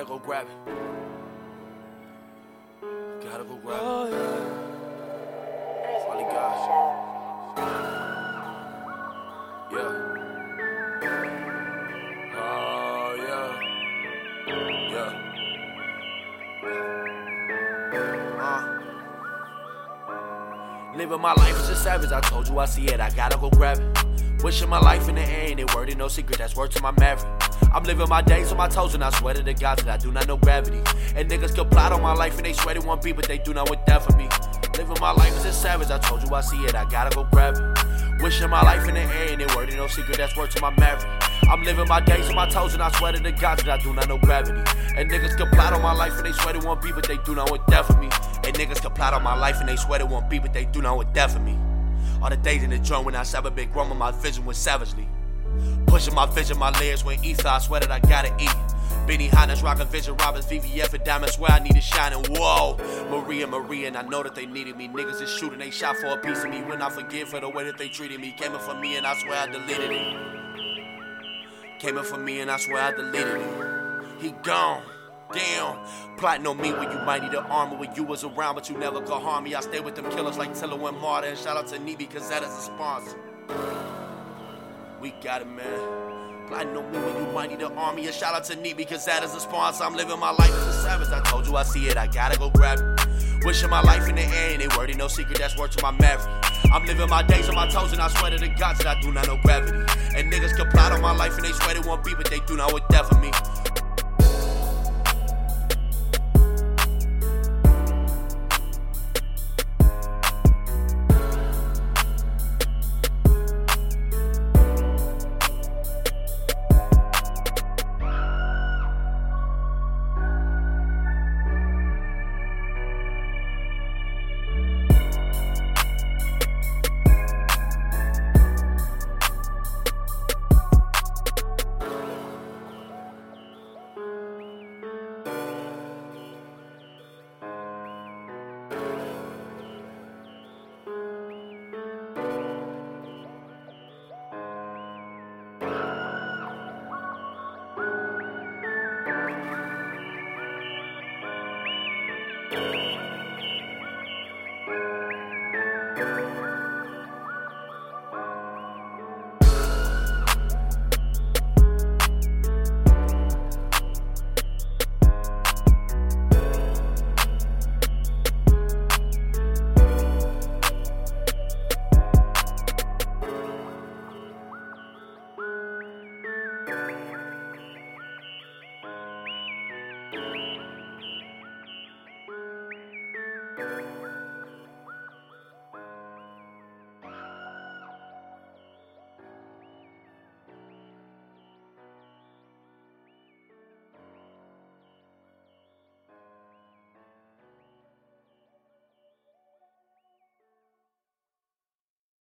Gotta go grab it. Gotta go grab Oh, it. Only God. Yeah. Oh, yeah. Yeah. Uh. Living my life as a savage. I told you I see it. I gotta go grab it. Wishing my life in the air, ain't it word, no secret, that's word to my maverick. I'm living my days on my toes, and I swear to the gods that I do not know gravity. And niggas can plot on my life, and they swear they want beat, but they do not want death for me. Living my life as a savage, I told you I see it, I gotta go grab it. Wishing my life in the air, ain't it word, ain't no secret, that's word to my maverick. I'm living my days on my toes, and I swear to the gods that I do not know gravity. And niggas can plot on my life, and they swear they want beat, but they do not want death for me. And niggas can plot on my life, and they swear they want beat, but they do not want death for me. All the days in the joint when I sat a big rum, my vision was savagely. Pushing my vision, my layers went ether, I swear that I gotta eat. Benny Hannes, Rocket Vision, Robbins, VVF, and Diamonds, where I need to shine. And whoa, Maria, Maria, and I know that they needed me. Niggas is shooting, they shot for a piece of me. When I forgive for the way that they treated me, came in for me, and I swear I deleted it. Came in for me, and I swear I deleted it. He gone. Damn, plotting on me when you might need an armor when you was around, but you never could harm me. I stay with them killers like Tiller and Marta, and shout out to Neeby, cause that is a sponsor. We got it, man. Me when you might need an army. A shout out to Neeby, cause that is the sponsor. I'm living my life as a savage. I told you I see it, I gotta go grab it. Wishing my life in the air, ain't it ain't no secret, that's word to my maverick. I'm living my days on my toes, and I swear to the gods that I do not know gravity. And niggas can plot on my life, and they swear they won't be, but they do not want death for me.